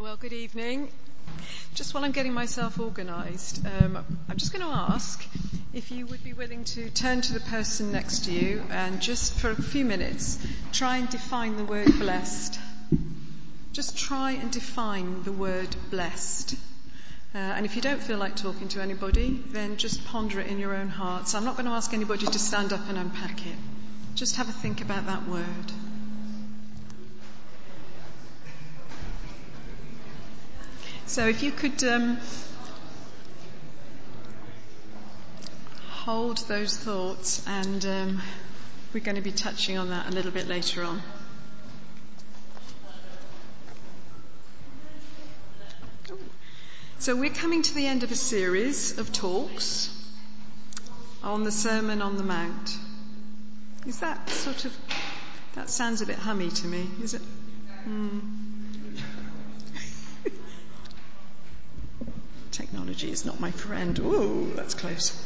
Well, good evening. Just while I'm getting myself organised, um, I'm just going to ask if you would be willing to turn to the person next to you and just for a few minutes try and define the word blessed. Just try and define the word blessed. Uh, and if you don't feel like talking to anybody, then just ponder it in your own hearts. I'm not going to ask anybody to stand up and unpack it. Just have a think about that word. So if you could um, hold those thoughts, and um, we're going to be touching on that a little bit later on. So we're coming to the end of a series of talks on the Sermon on the Mount. Is that sort of, that sounds a bit hummy to me, is it? Mm. Technology is not my friend. Ooh, that's close.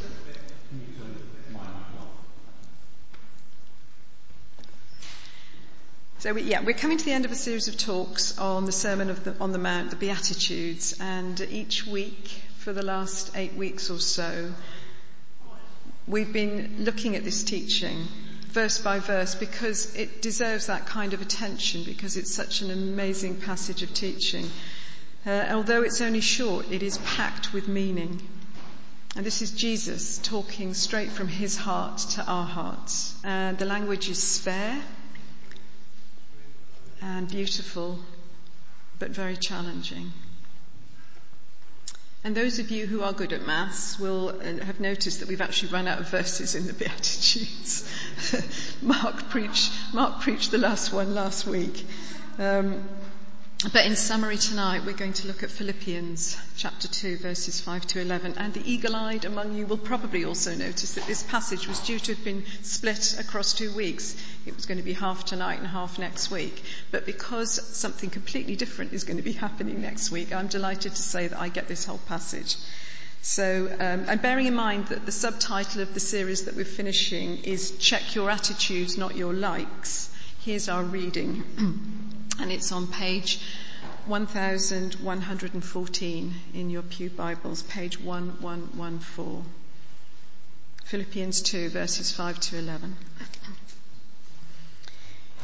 So we, yeah, we're coming to the end of a series of talks on the Sermon the, on the Mount, the Beatitudes, and each week for the last eight weeks or so, we've been looking at this teaching verse by verse because it deserves that kind of attention because it's such an amazing passage of teaching. Uh, although it's only short, it is packed with meaning. And this is Jesus talking straight from his heart to our hearts. And the language is spare and beautiful, but very challenging. And those of you who are good at maths will uh, have noticed that we've actually run out of verses in the Beatitudes. Mark preached, Mark preached the last one last week. Um, but in summary tonight, we're going to look at Philippians chapter 2, verses 5 to 11. And the eagle eyed among you will probably also notice that this passage was due to have been split across two weeks. It was going to be half tonight and half next week. But because something completely different is going to be happening next week, I'm delighted to say that I get this whole passage. So, um, and bearing in mind that the subtitle of the series that we're finishing is Check Your Attitudes, Not Your Likes, here's our reading. and it's on page 1114 in your Pew Bibles, page 1114. Philippians 2, verses 5 to 11.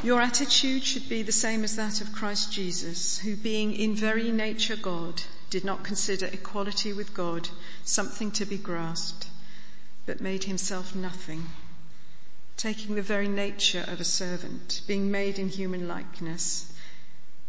Your attitude should be the same as that of Christ Jesus, who, being in very nature God, did not consider equality with God something to be grasped, but made himself nothing, taking the very nature of a servant, being made in human likeness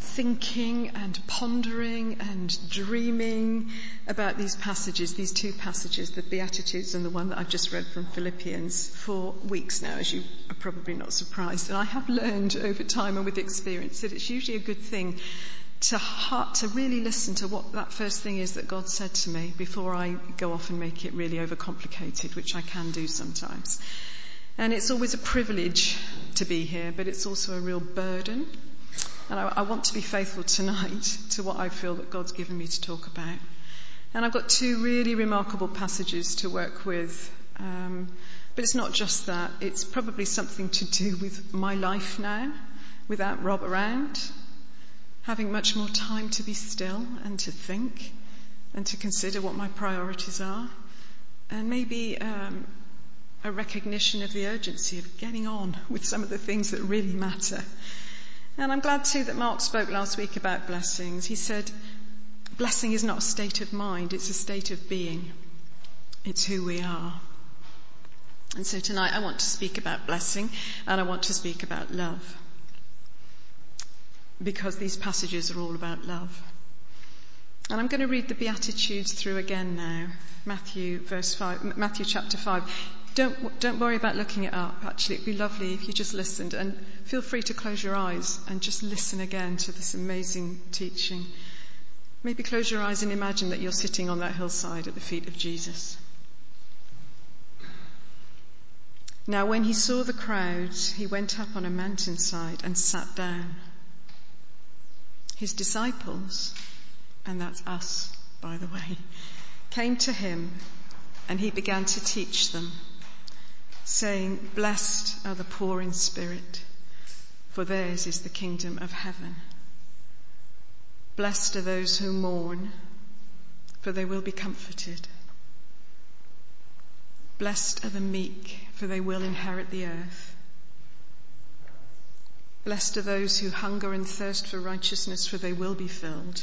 thinking and pondering and dreaming about these passages, these two passages, the Beatitudes and the one that I've just read from Philippians, for weeks now, as you are probably not surprised. And I have learned over time and with experience that it's usually a good thing to heart, to really listen to what that first thing is that God said to me before I go off and make it really overcomplicated, which I can do sometimes. And it's always a privilege to be here, but it's also a real burden and I, I, want to be faithful tonight to what I feel that God's given me to talk about. And I've got two really remarkable passages to work with. Um, but it's not just that. It's probably something to do with my life now, without Rob around, having much more time to be still and to think and to consider what my priorities are. And maybe um, a recognition of the urgency of getting on with some of the things that really matter and I'm glad too that Mark spoke last week about blessings. He said, blessing is not a state of mind, it's a state of being. It's who we are. And so tonight I want to speak about blessing and I want to speak about love. Because these passages are all about love. And I'm going to read the Beatitudes through again now. Matthew verse 5, Matthew chapter 5. Don't, don't worry about looking it up, actually. It'd be lovely if you just listened. And feel free to close your eyes and just listen again to this amazing teaching. Maybe close your eyes and imagine that you're sitting on that hillside at the feet of Jesus. Now, when he saw the crowds, he went up on a mountainside and sat down. His disciples, and that's us, by the way, came to him and he began to teach them, saying, Blessed are the poor in spirit, for theirs is the kingdom of heaven. Blessed are those who mourn, for they will be comforted. Blessed are the meek, for they will inherit the earth. Blessed are those who hunger and thirst for righteousness, for they will be filled.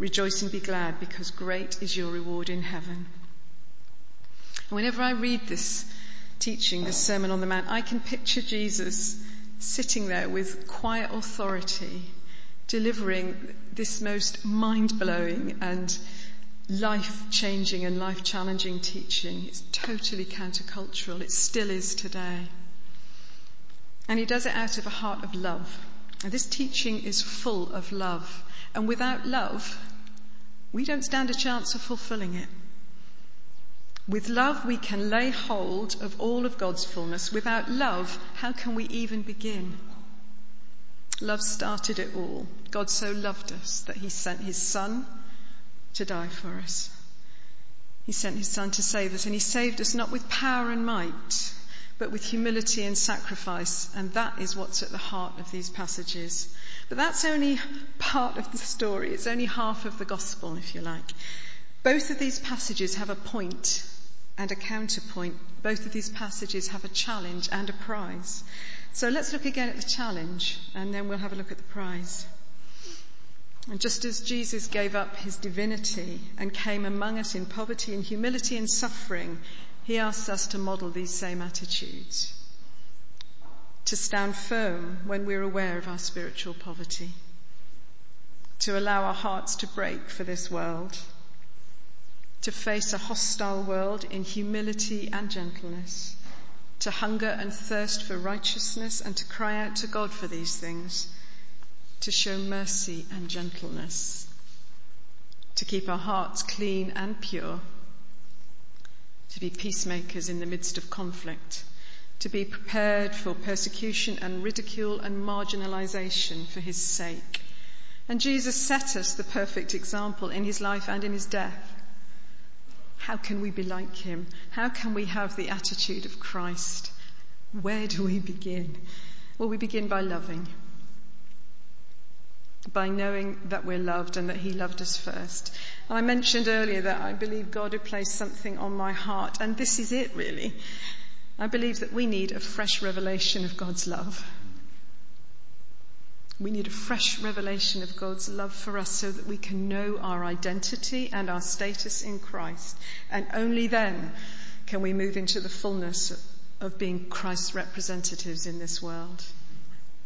Rejoice and be glad, because great is your reward in heaven. And whenever I read this teaching, this Sermon on the Mount, I can picture Jesus sitting there with quiet authority, delivering this most mind blowing and life changing and life challenging teaching. It's totally countercultural. It still is today. And he does it out of a heart of love. And this teaching is full of love. And without love, we don't stand a chance of fulfilling it. With love, we can lay hold of all of God's fullness. Without love, how can we even begin? Love started it all. God so loved us that he sent his son to die for us. He sent his son to save us and he saved us not with power and might, but with humility and sacrifice. And that is what's at the heart of these passages. But that's only part of the story. It's only half of the gospel, if you like. Both of these passages have a point and a counterpoint. Both of these passages have a challenge and a prize. So let's look again at the challenge and then we'll have a look at the prize. And just as Jesus gave up his divinity and came among us in poverty and humility and suffering, he asks us to model these same attitudes. To stand firm when we're aware of our spiritual poverty. To allow our hearts to break for this world. To face a hostile world in humility and gentleness. To hunger and thirst for righteousness and to cry out to God for these things to show mercy and gentleness, to keep our hearts clean and pure, to be peacemakers in the midst of conflict, to be prepared for persecution and ridicule and marginalization for his sake. And Jesus set us the perfect example in his life and in his death. How can we be like him? How can we have the attitude of Christ? Where do we begin? Well, we begin by loving by knowing that we're loved and that He loved us first. I mentioned earlier that I believe God had placed something on my heart, and this is it really. I believe that we need a fresh revelation of God's love. We need a fresh revelation of God's love for us so that we can know our identity and our status in Christ. And only then can we move into the fullness of being Christ's representatives in this world.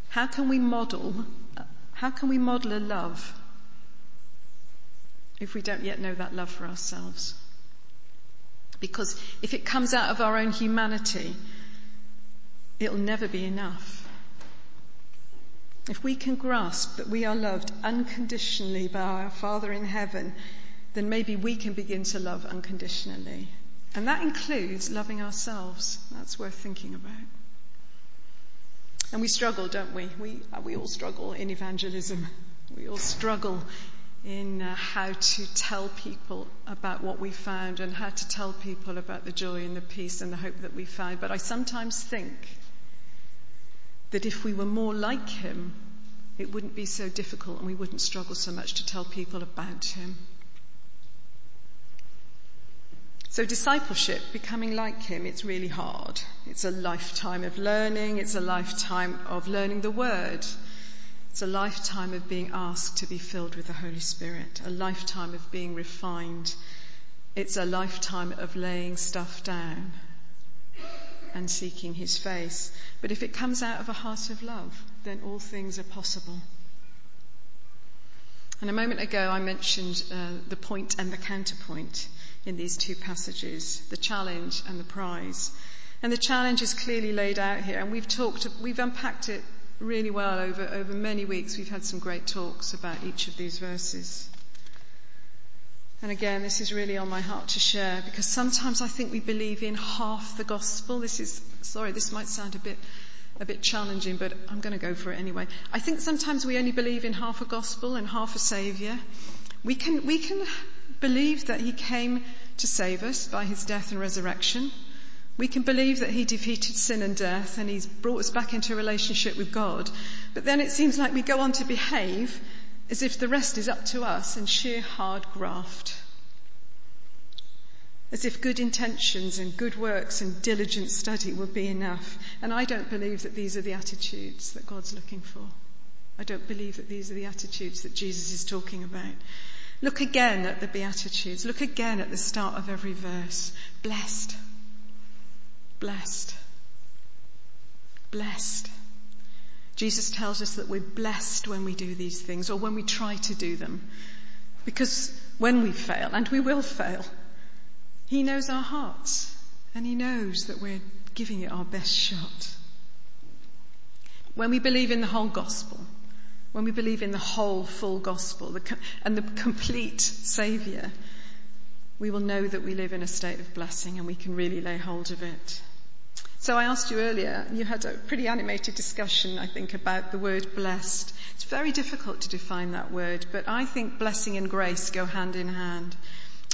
How can we model how can we model a love if we don't yet know that love for ourselves? Because if it comes out of our own humanity, it'll never be enough. If we can grasp that we are loved unconditionally by our Father in heaven, then maybe we can begin to love unconditionally. And that includes loving ourselves. That's worth thinking about. And we struggle, don't we? We, we all struggle in evangelism. We all struggle in uh, how to tell people about what we found and how to tell people about the joy and the peace and the hope that we found. But I sometimes think that if we were more like him, it wouldn't be so difficult and we wouldn't struggle so much to tell people about him. So discipleship, becoming like him, it's really hard. It's a lifetime of learning. It's a lifetime of learning the word. It's a lifetime of being asked to be filled with the Holy Spirit. A lifetime of being refined It's a lifetime of laying stuff down and seeking his face. But if it comes out of a heart of love, then all things are possible. And a moment ago I mentioned uh, the point and the counterpoint in these two passages, the challenge and the prize. And the challenge is clearly laid out here, and we've talked, we've unpacked it really well over, over many weeks. We've had some great talks about each of these verses. And again, this is really on my heart to share because sometimes I think we believe in half the gospel. This is, sorry, this might sound a bit, a bit challenging, but I'm going to go for it anyway. I think sometimes we only believe in half a gospel and half a savior. We can, we can believe that he came to save us by his death and resurrection. We can believe that he defeated sin and death and he's brought us back into a relationship with God. But then it seems like we go on to behave as if the rest is up to us and sheer hard graft. As if good intentions and good works and diligent study will be enough. And I don't believe that these are the attitudes that God's looking for. I don't believe that these are the attitudes that Jesus is talking about. Look again at the Beatitudes. Look again at the start of every verse. Blessed. Blessed. Blessed. Jesus tells us that we're blessed when we do these things or when we try to do them. Because when we fail, and we will fail, He knows our hearts and He knows that we're giving it our best shot. When we believe in the whole gospel, when we believe in the whole full gospel and the complete Saviour, we will know that we live in a state of blessing and we can really lay hold of it. So I asked you earlier, you had a pretty animated discussion, I think, about the word blessed. It's very difficult to define that word, but I think blessing and grace go hand in hand.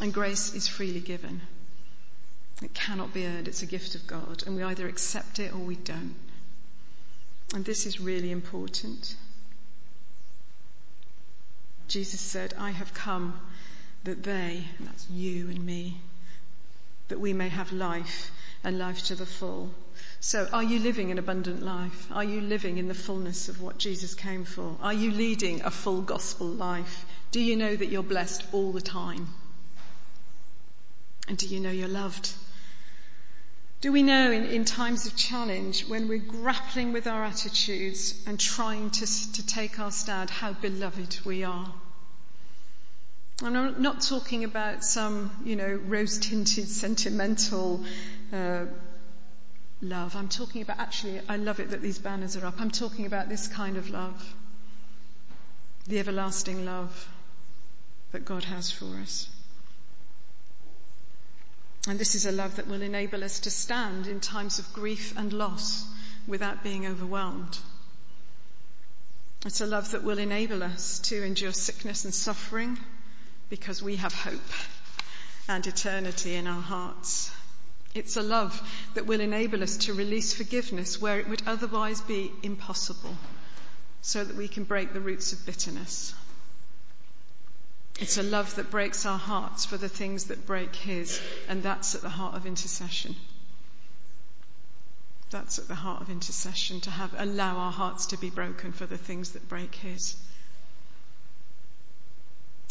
And grace is freely given. It cannot be earned. It's a gift of God. And we either accept it or we don't. And this is really important. Jesus said, I have come that they, that's you and me, that we may have life and life to the full. So are you living an abundant life? Are you living in the fullness of what Jesus came for? Are you leading a full gospel life? Do you know that you're blessed all the time? And do you know you're loved? Do we know in, in times of challenge when we're grappling with our attitudes and trying to, to take our stand how beloved we are? And I'm not talking about some, you know, rose tinted sentimental uh, love. I'm talking about actually, I love it that these banners are up. I'm talking about this kind of love. The everlasting love that God has for us. And this is a love that will enable us to stand in times of grief and loss without being overwhelmed. It's a love that will enable us to endure sickness and suffering because we have hope and eternity in our hearts. It's a love that will enable us to release forgiveness where it would otherwise be impossible so that we can break the roots of bitterness. It's a love that breaks our hearts for the things that break His, and that's at the heart of intercession. That's at the heart of intercession, to have, allow our hearts to be broken for the things that break His.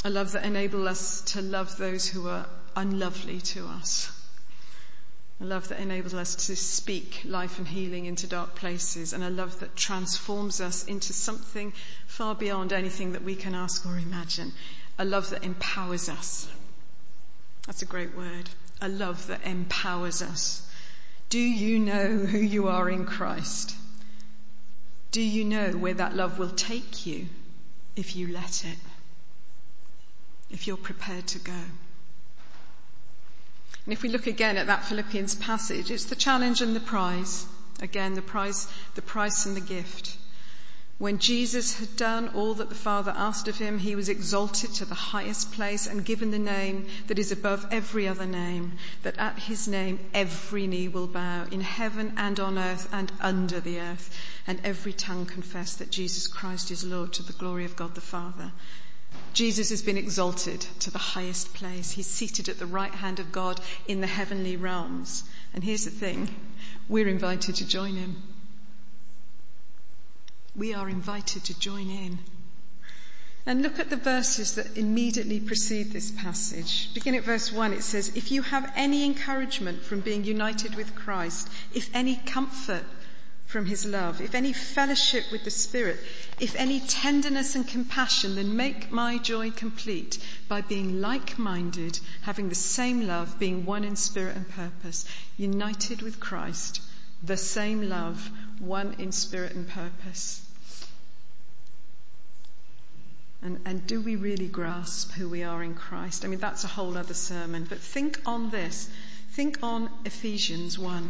A love that enables us to love those who are unlovely to us a love that enables us to speak life and healing into dark places, and a love that transforms us into something far beyond anything that we can ask or imagine. A love that empowers us. That's a great word. A love that empowers us. Do you know who you are in Christ? Do you know where that love will take you if you let it? If you're prepared to go? And if we look again at that Philippians passage, it's the challenge and the prize. Again, the prize, the price and the gift. When Jesus had done all that the Father asked of him, he was exalted to the highest place and given the name that is above every other name, that at his name every knee will bow in heaven and on earth and under the earth, and every tongue confess that Jesus Christ is Lord to the glory of God the Father. Jesus has been exalted to the highest place. He's seated at the right hand of God in the heavenly realms. And here's the thing. We're invited to join him. We are invited to join in. And look at the verses that immediately precede this passage. Begin at verse 1, it says, If you have any encouragement from being united with Christ, if any comfort from his love, if any fellowship with the Spirit, if any tenderness and compassion, then make my joy complete by being like minded, having the same love, being one in spirit and purpose, united with Christ, the same love, one in spirit and purpose. And, and do we really grasp who we are in Christ? I mean, that's a whole other sermon, but think on this. Think on Ephesians 1.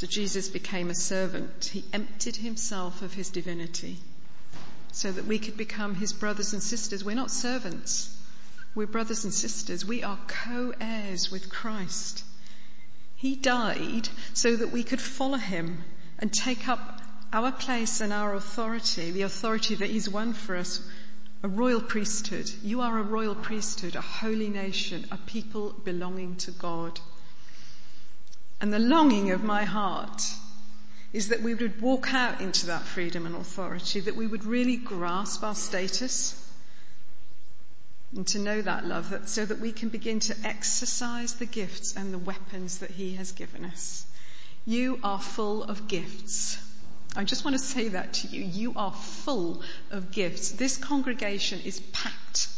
So Jesus became a servant. He emptied himself of his divinity so that we could become his brothers and sisters. We're not servants. We're brothers and sisters. We are co-heirs with Christ. He died so that we could follow him and take up our place and our authority, the authority that He's won for us, a royal priesthood. You are a royal priesthood, a holy nation, a people belonging to God. And the longing of my heart is that we would walk out into that freedom and authority, that we would really grasp our status and to know that love, that, so that we can begin to exercise the gifts and the weapons that He has given us. You are full of gifts. I just want to say that to you. You are full of gifts. This congregation is packed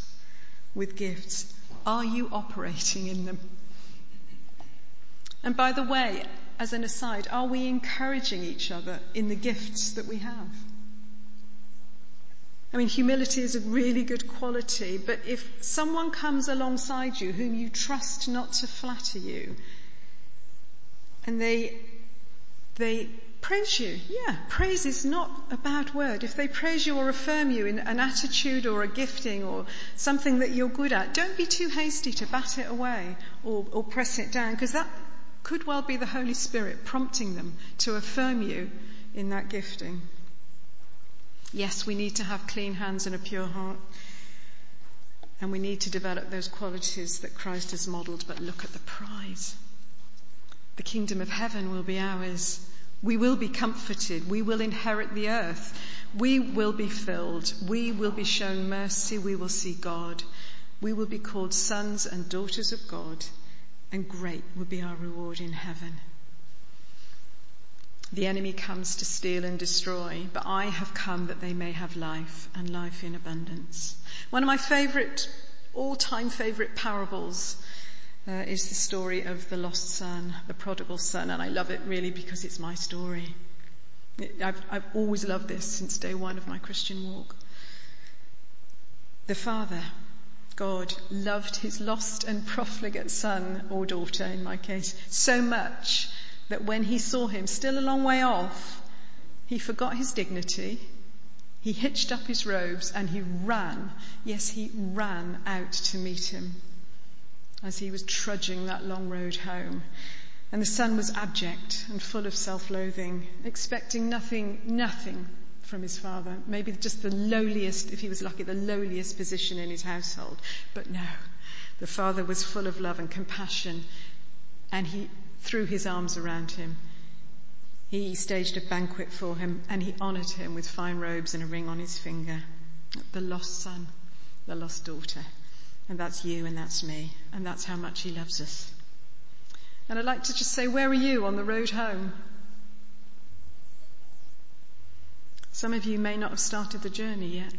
with gifts. Are you operating in them? And by the way, as an aside, are we encouraging each other in the gifts that we have? I mean, humility is a really good quality, but if someone comes alongside you whom you trust not to flatter you, and they, they praise you. Yeah, praise is not a bad word. If they praise you or affirm you in an attitude or a gifting or something that you're good at, don't be too hasty to bat it away or, or press it down because that could well be the Holy Spirit prompting them to affirm you in that gifting. Yes, we need to have clean hands and a pure heart. And we need to develop those qualities that Christ has modeled, but look at the prize. The kingdom of heaven will be ours we will be comforted. We will inherit the earth. We will be filled. We will be shown mercy. We will see God. We will be called sons and daughters of God, and great will be our reward in heaven. The enemy comes to steal and destroy, but I have come that they may have life and life in abundance. One of my favorite, all time favorite parables uh, is the story of the lost son, the prodigal son, and I love it really because it's my story. I've, I've always loved this since day one of my Christian walk. The father, God, loved his lost and profligate son or daughter in my case so much that when he saw him still a long way off, he forgot his dignity, he hitched up his robes and he ran. Yes, he ran out to meet him as he was trudging that long road home. And the son was abject and full of self-loathing, expecting nothing, nothing from his father. Maybe just the lowliest, if he was lucky, the lowliest position in his household. But no, the father was full of love and compassion and he threw his arms around him. He staged a banquet for him and he honored him with fine robes and a ring on his finger. The lost son, the lost daughter. And that's you and that's me. And that's how much He loves us. And I'd like to just say, where are you on the road home? Some of you may not have started the journey yet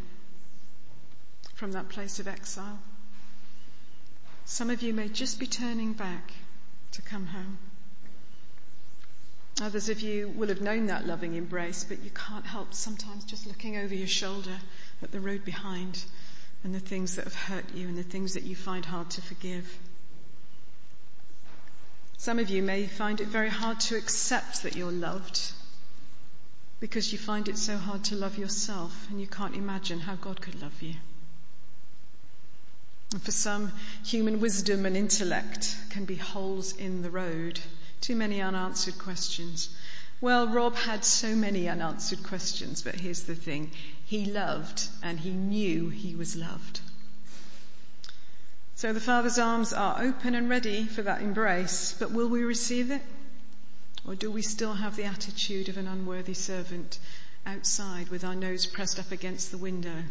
from that place of exile. Some of you may just be turning back to come home. Others of you will have known that loving embrace, but you can't help sometimes just looking over your shoulder at the road behind and the things that have hurt you and the things that you find hard to forgive. Some of you may find it very hard to accept that you're loved because you find it so hard to love yourself and you can't imagine how God could love you. And for some, human wisdom and intellect can be holes in the road. Too many unanswered questions. Well, Rob had so many unanswered questions, but here's the thing. He loved and he knew he was loved. So the Father's arms are open and ready for that embrace, but will we receive it? Or do we still have the attitude of an unworthy servant outside with our nose pressed up against the window,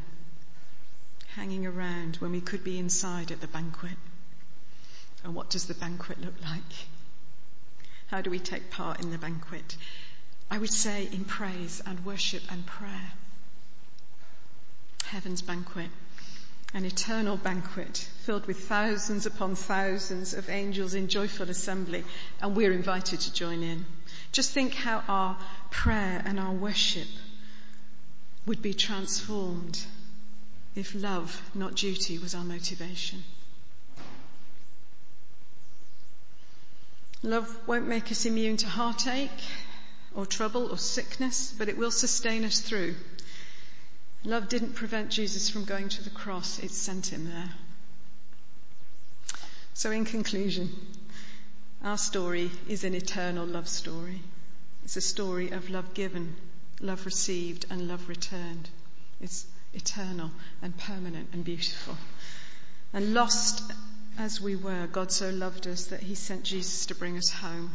hanging around when we could be inside at the banquet? And what does the banquet look like? How do we take part in the banquet? I would say in praise and worship and prayer. Heaven's banquet, an eternal banquet filled with thousands upon thousands of angels in joyful assembly, and we're invited to join in. Just think how our prayer and our worship would be transformed if love, not duty, was our motivation. Love won't make us immune to heartache or trouble or sickness, but it will sustain us through. Love didn't prevent Jesus from going to the cross, it sent him there. So, in conclusion, our story is an eternal love story. It's a story of love given, love received, and love returned. It's eternal and permanent and beautiful. And lost as we were, God so loved us that he sent Jesus to bring us home.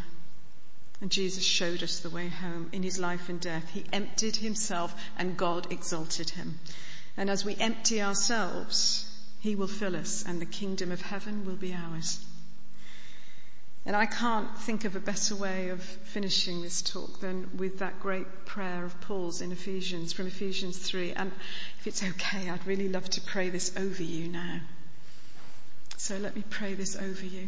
And Jesus showed us the way home in his life and death. He emptied himself and God exalted him. And as we empty ourselves, he will fill us and the kingdom of heaven will be ours. And I can't think of a better way of finishing this talk than with that great prayer of Paul's in Ephesians, from Ephesians 3. And if it's okay, I'd really love to pray this over you now. So let me pray this over you.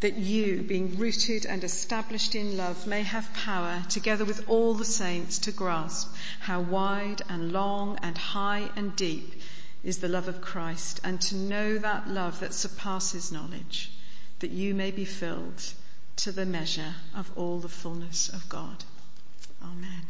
that you, being rooted and established in love, may have power, together with all the saints, to grasp how wide and long and high and deep is the love of Christ, and to know that love that surpasses knowledge, that you may be filled to the measure of all the fullness of God. Amen.